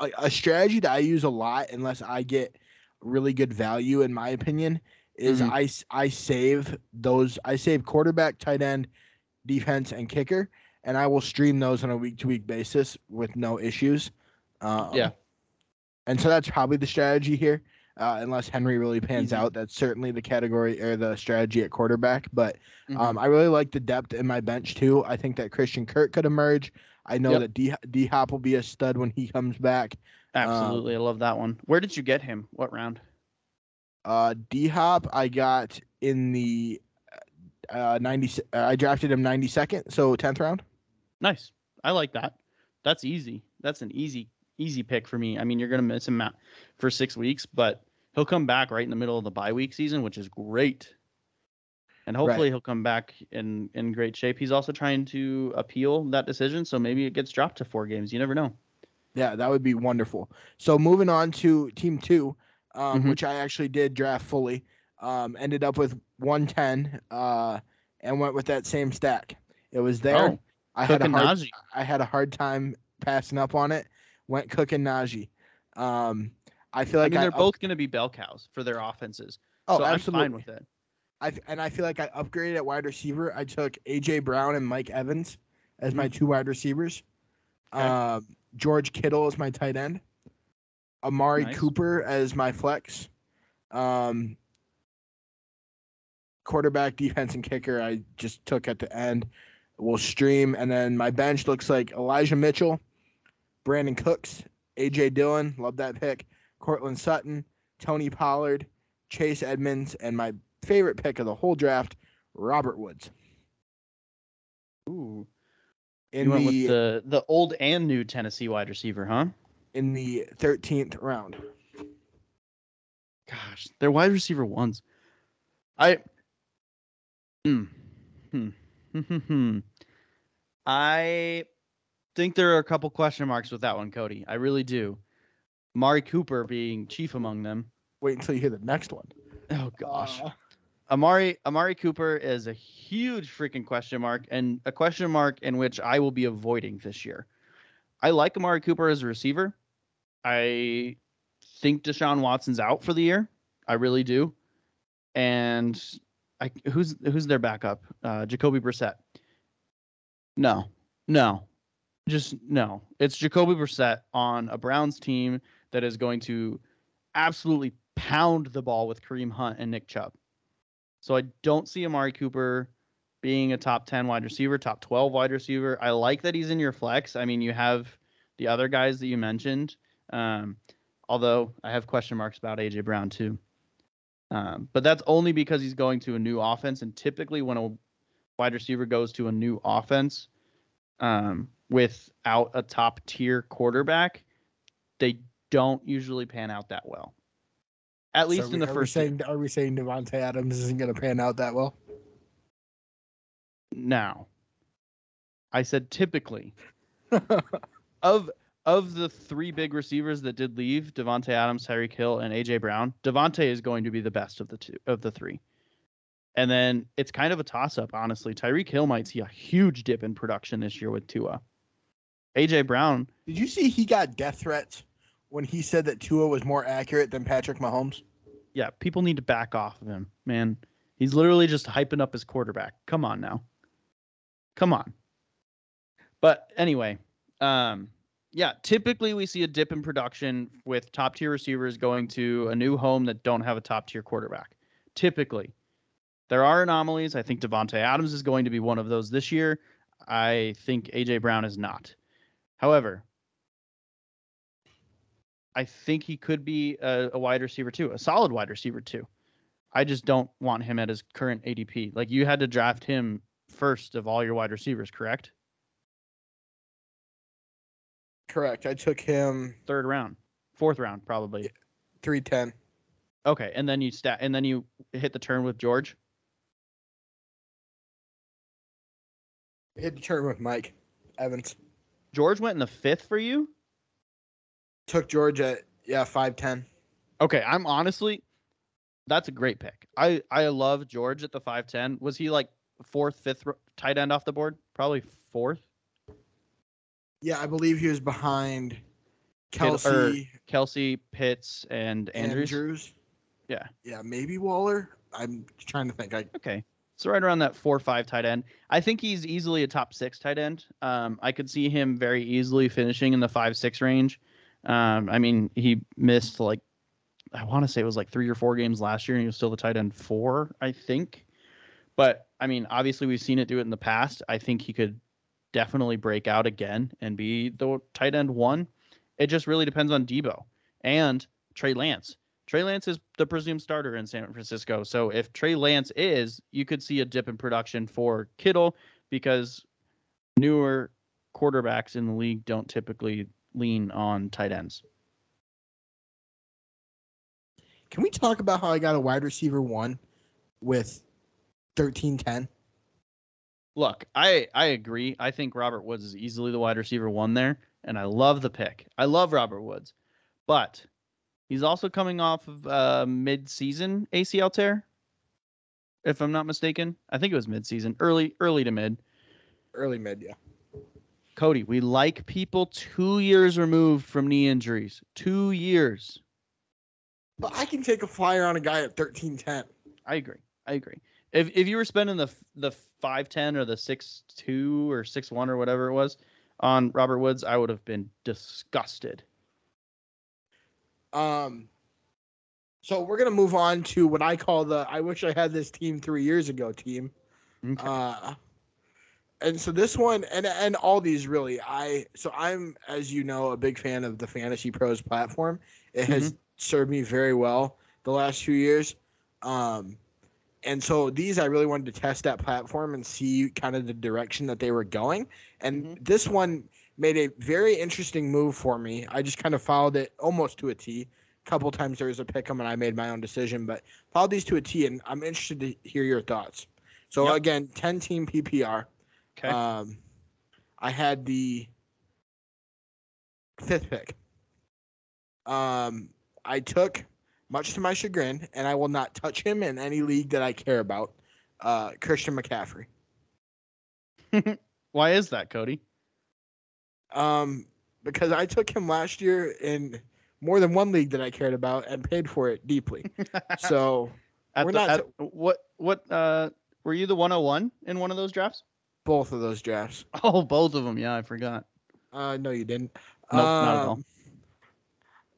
a, a strategy that I use a lot, unless I get really good value, in my opinion, is Mhm. I I save those I save quarterback, tight end, defense, and kicker, and I will stream those on a week to week basis with no issues. Um, Yeah. And so that's probably the strategy here. Uh, unless Henry really pans Easy. out, that's certainly the category or the strategy at quarterback. But Mhm. um, I really like the depth in my bench too. I think that Christian Kirk could emerge. I know Yep. that D D Hop will be a stud when he comes back. Absolutely, I love that one. Where did you get him? What round? Uh, D Hop, I got in the uh, 90. Uh, I drafted him 92nd, so 10th round. Nice. I like that. That's easy. That's an easy, easy pick for me. I mean, you're gonna miss him out for six weeks, but he'll come back right in the middle of the bye week season, which is great. And hopefully he'll come back in in great shape. He's also trying to appeal that decision, so maybe it gets dropped to four games. You never know. Yeah, that would be wonderful. So moving on to team two, um, Mhm. which I actually did draft fully, um, ended up with 110, uh, and went with that same stack. It was there. Oh, I had a hard Najee. I had a hard time passing up on it. Went Cook and Najee. Um, I feel I like mean, they're both going to be bell cows for their offenses. oh, so I'm absolutely. fine with it. I and I feel like I upgraded at wide receiver. I took AJ Brown and Mike Evans as my two wide receivers. Okay. Um, George Kittle as my tight end. Amari Nice. Cooper as my flex. Um, quarterback, defense, and kicker. I just took at the end. We'll stream, and then my bench looks like Elijah Mitchell, Brandin Cooks, AJ Dillon. Love that pick. Courtland Sutton, Tony Pollard, Chase Edmonds, and my favorite pick of the whole draft, Robert Woods. Ooh, In you went the, with the the old and new Tennessee wide receiver, huh? in the thirteenth round. Gosh, they're wide receiver ones. I. Hmm. Hmm. Hmm, hmm, hmm. I think there are a couple question marks with that one, Cody. I really do. Mari Cooper being chief among them. Wait until you hear the next one. Oh gosh. Uh, Amari Amari Cooper is a huge freaking question mark and a question mark in which I will be avoiding this year. I like Amari Cooper as a receiver. I think Deshaun Watson's out for the year. I really do. And I who's who's their backup? Uh Jacoby Brissett. No. No. Just no. It's Jacoby Brissett on a Browns team that is going to absolutely pound the ball with Kareem Hunt and Nick Chubb. So I don't see Amari Cooper being a top 10 wide receiver, top 12 wide receiver. I like that he's in your flex. I mean, you have the other guys that you mentioned. Um, although I have question marks about AJ Brown too. Um, but that's only because he's going to a new offense. And typically, when a wide receiver goes to a new offense um, without a top tier quarterback, they don't usually pan out that well. At so least we- in the we first year. saying are we saying Davante Adams isn't going to pan out that well? now. I said typically of of the three big receivers that did leave, Davante Adams, Tyreek Hill, and AJ Brown, Davante is going to be the best of the two of the three. And then it's kind of a toss up, honestly. Tyreek Hill might see a huge dip in production this year with Tua. AJ Brown, Did you see he got death threats when he said that Tua was more accurate than Patrick Mahomes? yeah, people need to back off of him, man. He's literally just hyping up his quarterback. Come on now. Come on. But anyway, um, yeah, typically we see a dip in production with top tier receivers going to a new home that don't have a top tier quarterback. Typically. There are anomalies. I think Davante Adams is going to be one of those this year. I think AJ Brown is not. However, I think he could be a, a wide receiver too, a solid wide receiver too. I just don't want him at his current ADP. Like you had to draft him first of all your wide receivers, correct? Correct. I took him Third round, fourth round, probably. three ten. Okay, and then you stat, and then you hit the turn with George. Hit the turn with Mike Evans. George went in the fifth for you. Took George at yeah five ten. Okay, I'm honestly, that's a great pick. I I love George at the five ten. Was he like fourth, fifth tight end off the board? Probably fourth. Yeah, I believe he was behind or Kelce Kelce, Pitts, and Andrews. Andrews. Yeah. Yeah, maybe Waller. I'm trying to think. I Okay. So right around that four five tight end. I think he's easily a top six tight end. Um, I could see him very easily finishing in the five six range. Um, I mean, he missed like I want to say it was like three or four games last year, and he was still the tight end four, I think. But I mean, obviously we've seen it do it in the past. I think he could definitely break out again and be the tight end one. It just really depends on Deebo and Trey Lance. Trey Lance is the presumed starter in San Francisco. So if Trey Lance is, you could see a dip in production for Kittle because newer quarterbacks in the league don't typically lean on tight ends. can we talk about how I got a wide receiver one with thirteen ten? Look, I I agree. I think Robert Woods is easily the wide receiver one there, and I love the pick. I love Robert Woods, but he's also coming off of uh, mid-season ACL tear, if I'm not mistaken. I think it was mid-season, early early to mid. early mid, yeah. Cody, we like people two years removed from knee injuries. Two years. But I can take a flyer on a guy at thirteen ten. I agree. I agree. If if you were spending the the five ten or the six two or six one or whatever it was on Robert Woods, I would have been disgusted. Um, so we're gonna move on to what I call the "I wish I had this team three years ago" team. Okay. Uh, and so this one and and all these really I so I'm as you know a big fan of the Fantasy Pros platform. It has served me very well the last few years. Um, and so these I really wanted to test that platform and see kind of the direction that they were going. And Mhm. this one made a very interesting move for me. I just kind of followed it almost to a T. A couple times there was a pick 'em and I made my own decision, but followed these to a T. And I'm interested to hear your thoughts. So Yep. again, 10 team PPR. Okay. Um, I had the fifth pick. Um, I took, much to my chagrin, and I will not touch him in any league that I care about. Uh, Christian McCaffrey. Why is that, Cody? Um, because I took him last year in more than one league that I cared about and paid for it deeply. So At we're the- not at- what what uh were you the 101 in one of those drafts? Both of those drafts. Oh, both of them. Yeah, I forgot. Uh, no, you didn't. Nope, not at all. Um,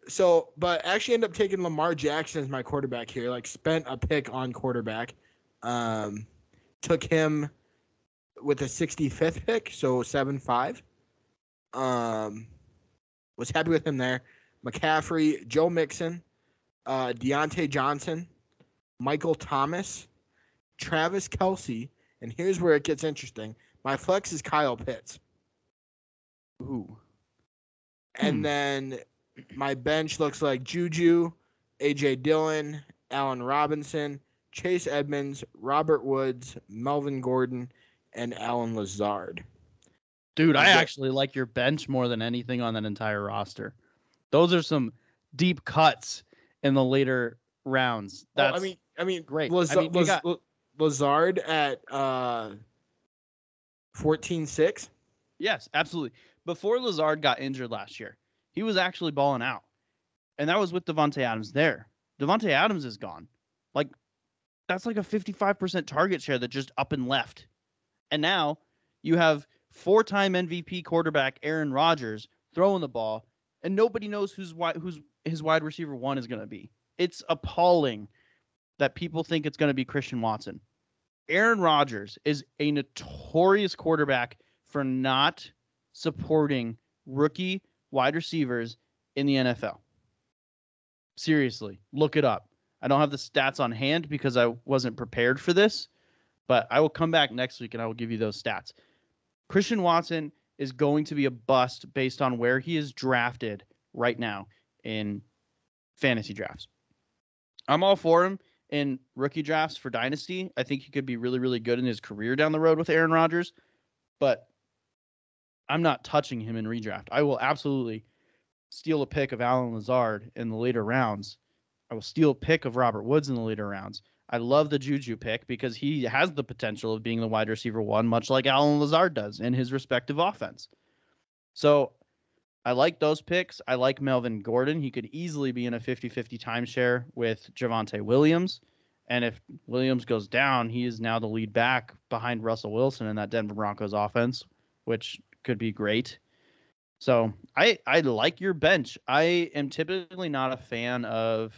So, but actually ended up taking Lamar Jackson as my quarterback here. Like, spent a pick on quarterback. Um, took him with a 65th pick, so 7 5. Um, was happy with him there. McCaffrey, Joe Mixon, uh, Diontae Johnson, Michael Thomas, Travis Kelce, and here's where it gets interesting. My flex is Kyle Pitts. Ooh. And Hmm. then my bench looks like Juju, AJ Dillon, Allen Robinson, Chase Edmonds, Robert Woods, Melvin Gordon, and Allen Lazard. Dude, I actually like your bench more than anything on that entire roster. Those are some deep cuts in the later rounds. That's I mean, I mean, great. Laz- I mean, you got- La- Lazard at uh, 14-6. yes, absolutely. Before Lazard got injured last year, he was actually balling out. And that was with Davante Adams there. Davante Adams is gone. Like that's like a 55% target share that just up and left. And now you have four-time MVP quarterback Aaron Rodgers throwing the ball, and nobody knows who's wide, who's his wide receiver one is going to be. It's appalling that people think it's going to be Christian Watson. Aaron Rodgers is a notorious quarterback for not supporting rookie wide receivers in the NFL. Seriously, look it up. I don't have the stats on hand because I wasn't prepared for this, but I will come back next week and I will give you those stats. Christian Watson is going to be a bust based on where he is drafted right now in fantasy drafts. I'm all for him in rookie drafts for dynasty. I think he could be really, really good in his career down the road with Aaron Rodgers, but I'm not touching him in redraft. I will absolutely steal a pick of Allen Lazard in the later rounds. I will steal a pick of Robert Woods in the later rounds. I love the Juju pick because he has the potential of being the wide receiver one, much like Allen Lazard does in his respective offense. So I like those picks. I like Melvin Gordon. He could easily be in a 50 50 timeshare with Javonte Williams. And if Williams goes down, he is now the lead back behind Russell Wilson in that Denver Broncos offense, which could be great. So I I like your bench. I am typically not a fan of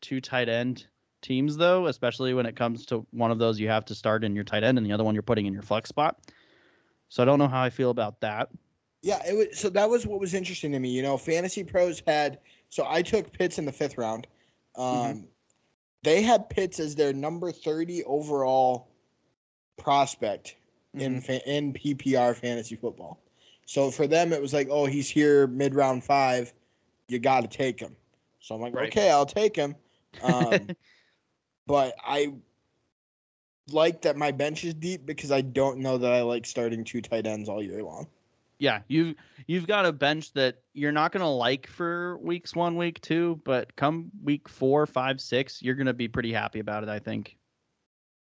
two tight end teams though, especially when it comes to one of those you have to start in your tight end and the other one you're putting in your flex spot. So I don't know how I feel about that. Yeah, it was so that was what was interesting to me. You know, Fantasy Pros had so I took Pitts in the fifth round. Um, Mm-hmm. They had Pitts as their number thirty overall prospect in Mm-hmm. fa- in PPR fantasy football. So for them, it was like, oh, he's here mid round five, you got to take him. So I'm like, Right. okay, I'll take him. Um, but I like that my bench is deep because I don't know that I like starting two tight ends all year long. Yeah, you you've got a bench that you're not gonna like for weeks one, week two, but come week four, five, six, you're gonna be pretty happy about it. I think.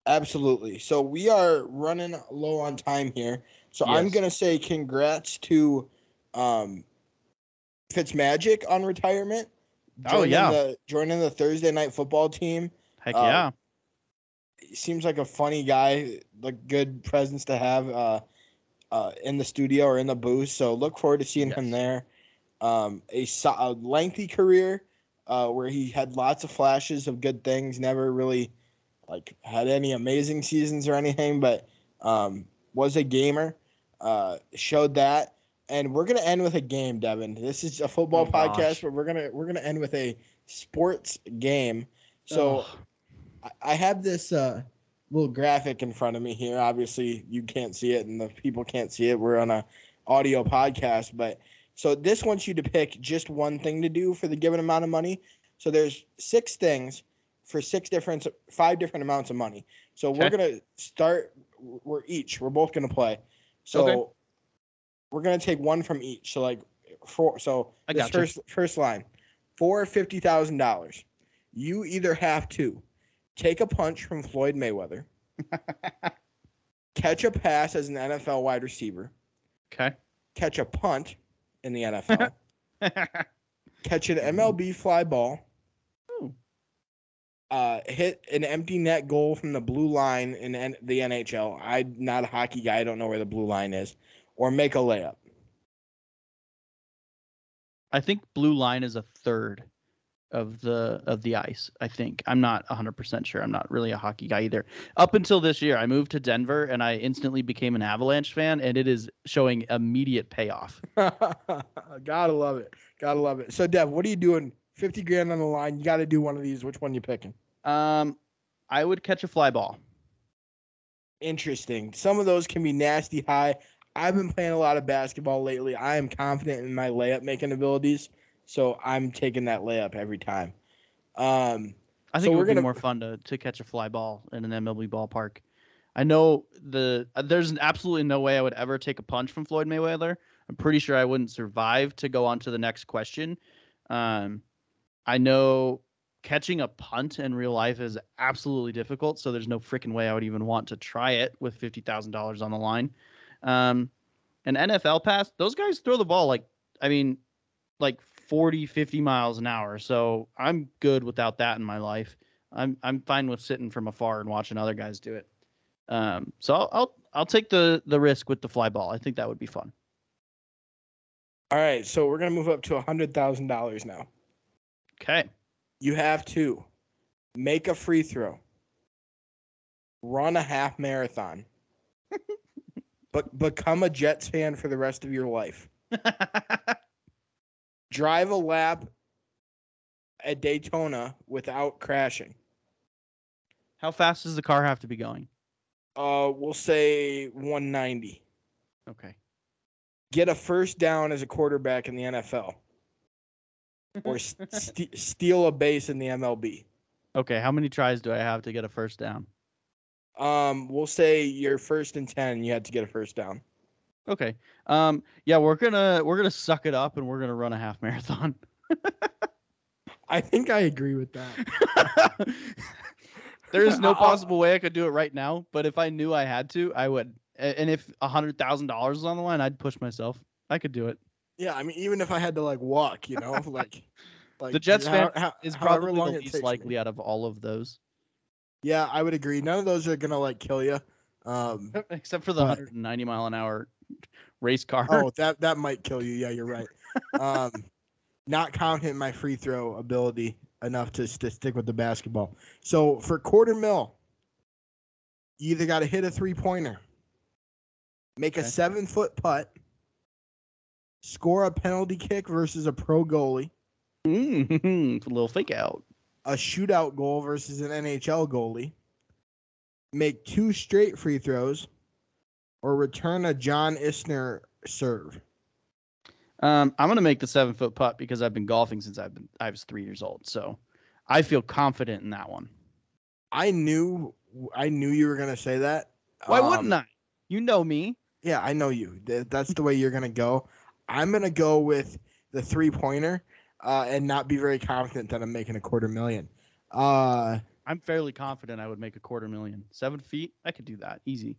Absolutely. So we are running low on time here. So I'm gonna say congrats to um, Fitzmagic on retirement. Oh, Joining yeah. the, joining the Thursday night football team. Heck Uh, yeah. Seems like a funny guy, like good presence to have uh, uh, in the studio or in the booth. So look forward to seeing him there. Um, a, so- a lengthy career uh, where he had lots of flashes of good things. Never really like had any amazing seasons or anything, but um, was a gamer. Uh, showed that, and we're gonna end with a game, Devin. This is a football Oh, podcast, gosh. but we're gonna we're gonna end with a sports game. So. I- I have this uh, little graphic in front of me here. Obviously, you can't see it, and the people can't see it. We're on a audio podcast, but so this wants you to pick just one thing to do for the given amount of money. So there's six things for six different, five different amounts of money. So we're gonna start. We're each. We're both gonna play. So Okay. we're gonna take one from each. So like four. So I this gotcha. first first line, for fifty thousand dollars, you either have to take a punch from Floyd Mayweather, catch a pass as an NFL wide receiver, Okay. catch a punt in the NFL, catch an MLB fly ball, Ooh. uh, hit an empty net goal from the blue line in the NHL. I'm not a hockey guy. I don't know where the blue line is, or make a layup. I think blue line is a third of the of the ice. I think I'm not 100% sure. I'm not really a hockey guy either. Up until this year, I moved to Denver and I instantly became an Avalanche fan, and it is showing immediate payoff. Gotta love it. Gotta love it. So, Dev, what are you doing? 50 grand on the line. You got to do one of these. Which one you picking? Um, I would catch a fly ball. Interesting. Some of those can be nasty high. I've been playing a lot of basketball lately. I am confident in my layup making abilities, so I'm taking that layup every time. Um, I So think it we're would be gonna- more fun to to catch a fly ball in an MLB ballpark. I know the uh, there's absolutely no way I would ever take a punch from Floyd Mayweather. I'm pretty sure I wouldn't survive to go on to the next question. Um, I know catching a punt in real life is absolutely difficult, so there's no freaking way I would even want to try it with fifty thousand dollars on the line. Um, an NFL pass, those guys throw the ball like I mean, like 40, 50 miles an hour. So I'm good without that in my life. I'm I'm fine with sitting from afar and watching other guys do it. Um, so I'll, I'll I'll take the the risk with the fly ball. I think that would be fun. all right, so we're gonna move up to a hundred thousand dollars now. Okay. You have to make a free throw, run a half marathon, but become a Jets fan for the rest of your life. Drive a lap at Daytona without crashing. How fast does the car have to be going? Uh, we'll say 190. Okay. Get a first down as a quarterback in the NFL, or st- steal a base in the MLB. Okay. How many tries do I have to get a first down? Um, we'll say you're first and ten. You had to get a first down. Okay. Um. Yeah, we're gonna we're gonna suck it up and we're gonna run a half marathon. I think I agree with that. there is no possible way I could do it right now, but if I knew I had to, I would. And if a hundred thousand dollars was on the line, I'd push myself. I could do it. Yeah, I mean, even if I had to like walk, you know, like, like the Jets how- fan how- is probably long the least takes me. likely out of all of those, Yeah, I would agree. None of those are gonna like kill you. Um, except for the But- 190 mile an hour race car. oh, that that might kill you. Yeah, you're right. Um, not in my free throw ability enough to, to stick with the basketball. So for quarter mil, you either got to hit a three pointer, make a seven foot putt, score a penalty kick versus a pro goalie, Mm, a little fake out. a shootout goal versus an NHL goalie, make two straight free throws, or return a John Isner serve. Um, I'm gonna make the seven foot putt because I've been golfing since I've been I was three years old, so I feel confident in that one. I knew I knew you were gonna say that. Why Um, wouldn't I? You know me. Yeah, I know you. That's the way you're gonna go. I'm gonna go with the three pointer, uh, and not be very confident that I'm making a quarter million. Uh, I'm fairly confident I would make a quarter million. Seven feet, I could do that easy.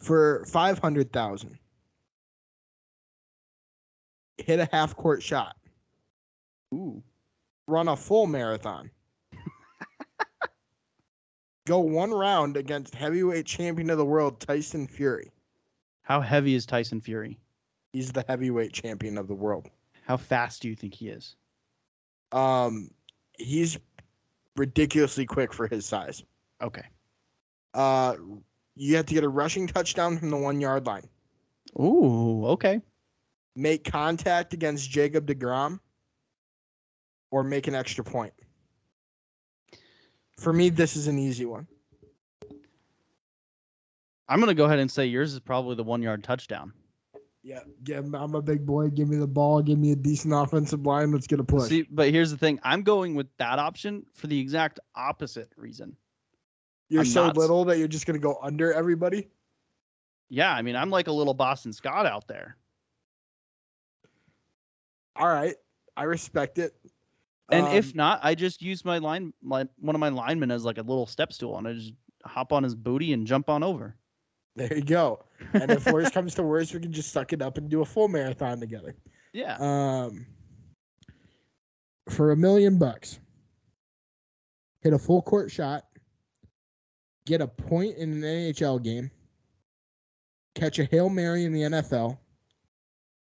For five hundred thousand, hit a half court shot, Ooh. run a full marathon, go one round against heavyweight champion of the world Tyson Fury. How heavy is Tyson Fury? He's the heavyweight champion of the world. How fast do you think he is? Um, he's ridiculously quick for his size. Okay. Uh, you have to get a rushing touchdown from the one yard line. Ooh, okay. Make contact against Jacob Degrom, or make an extra point. For me, this is an easy one. I'm gonna go ahead and say yours is probably the one yard touchdown. Yeah, yeah, I'm a big boy. Give me the ball. Give me a decent offensive line. Let's get a push. See, but here's the thing: I'm going with that option for the exact opposite reason. You're I'm so not- little that you're just gonna go under everybody. Yeah, I mean, I'm like a little Boston Scott out there. All right, I respect it. And if Um, not, I just use my line, my one of my linemen as like a little step stool, and I just hop on his booty and jump on over. there you go. And if worse comes to worse, we can just suck it up and do a full marathon together. Yeah. Um, for a million bucks, hit a full court shot, get a point in an NHL game, catch a hail mary in the NFL,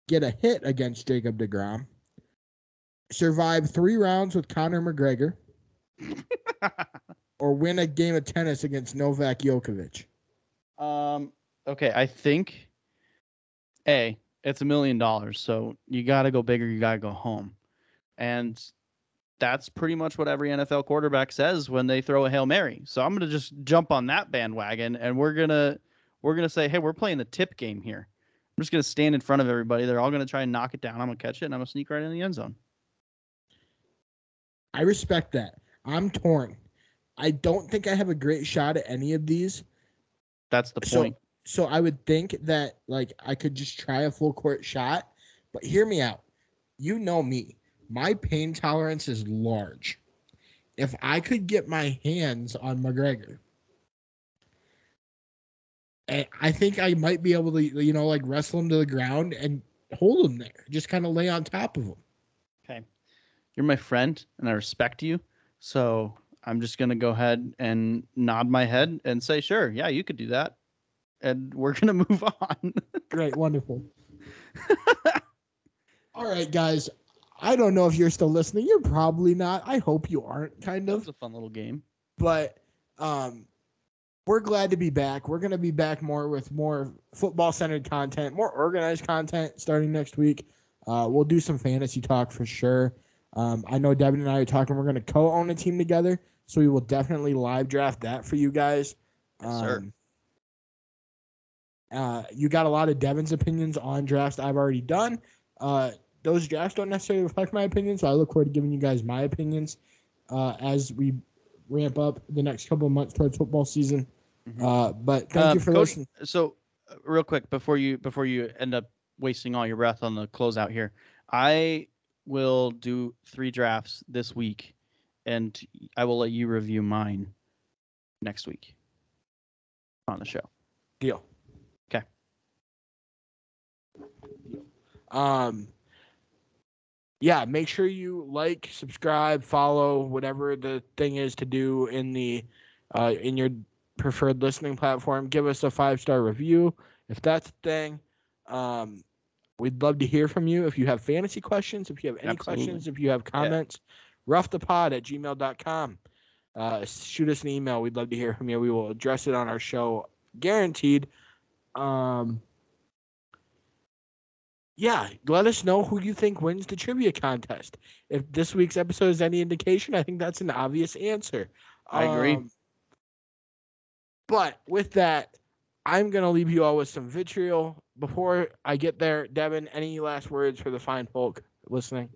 get a hit against Jacob Degrom, survive three rounds with Conor McGregor, or win a game of tennis against Novak Djokovic. Um. Okay, I think a it's a million dollars, so you got to go bigger. You got to go home, and that's pretty much what every NFL quarterback says when they throw a hail mary. So I'm gonna just jump on that bandwagon, and we're gonna we're gonna say, hey, we're playing the tip game here. I'm just gonna stand in front of everybody. They're all gonna try and knock it down. I'm gonna catch it, and I'm gonna sneak right in the end zone. I respect that. I'm torn. I don't think I have a great shot at any of these. That's the point. So-. So I would think that like I could just try a full court shot, but hear me out. You know me. My pain tolerance is large. If I could get my hands on McGregor, I think I might be able to, you know, like wrestle him to the ground and hold him there, just kind of lay on top of him. Okay. You're my friend and I respect you. So I'm just going to go ahead and nod my head and say, sure, yeah, you could do that. And we're going to move on. Great, wonderful. All right, guys. I don't know if you're still listening. You're probably not. I hope you aren't, kind of. was a fun little game. but um we're glad to be back. We're going to be back more with more football centered content, more organized content starting next week. Uh, we'll do some fantasy talk for sure. Um, I know Devin and I are talking. We're going to co own a team together. So we will definitely live draft that for you guys. Yes, sir. Um, uh, you got a lot of Devin's opinions on drafts I've already done. Uh, those drafts don't necessarily reflect my opinion, so I look forward to giving you guys my opinions uh, as we ramp up the next couple of months towards football season. Mhm. Uh, but thank Um, you for Coach, listening. So, uh, real quick before you before you end up wasting all your breath on the closeout here, I will do three drafts this week, and I will let you review mine next week on the show. Deal. Okay. Um, yeah, make sure you like, subscribe, follow, whatever the thing is to do in the uh, in your preferred listening platform. Give us a five star review if that's a thing. Um, we'd love to hear from you if you have fantasy questions, if you have any Absolutely. questions, if you have comments. Roughthepod at gmail.com. Uh, shoot us an email. We'd love to hear from you. We will address it on our show, guaranteed. Um, yeah, let us know who you think wins the trivia contest. If this week's episode is any indication, I think that's an obvious answer. I agree. Um, but with that, I'm gonna leave you all with some vitriol. Before I get there, Devin, any last words for the fine folk listening?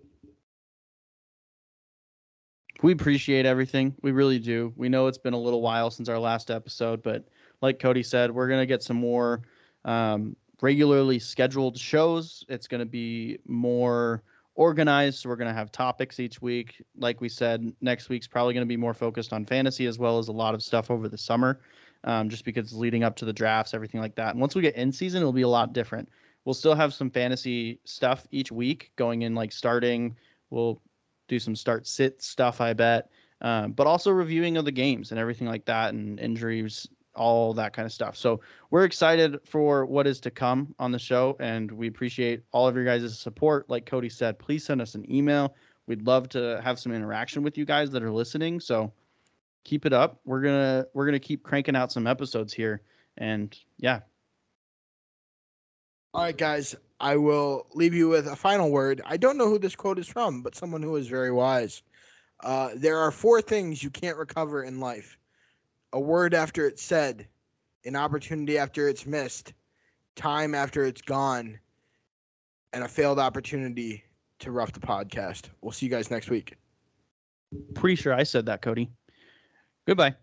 We appreciate everything. We really do. We know it's been a little while since our last episode, but like Cody said, we're going to get some more um, regularly scheduled shows. It's going to be more organized. So we're going to have topics each week. Like we said, next week's probably going to be more focused on fantasy as well as a lot of stuff over the summer, um, just because leading up to the drafts, everything like that. And once we get in season, it'll be a lot different. we'll still have some fantasy stuff each week going in, like starting. We'll do some start sit stuff, I bet, um, but also reviewing of the games and everything like that, and injuries, all that kind of stuff. So we're excited for what is to come on the show, and we appreciate all of your guys' support. Like Cody said, please send us an email. We'd love to have some interaction with you guys that are listening. So keep it up. We're gonna we're gonna keep cranking out some episodes here, and yeah. All right, guys. I will leave you with a final word. I don't know who this quote is from, but someone who is very wise. Uh, there are four things you can't recover in life a word after it's said, an opportunity after it's missed, time after it's gone, and a failed opportunity to rough the podcast. We'll see you guys next week. Pretty sure I said that, Cody. Goodbye.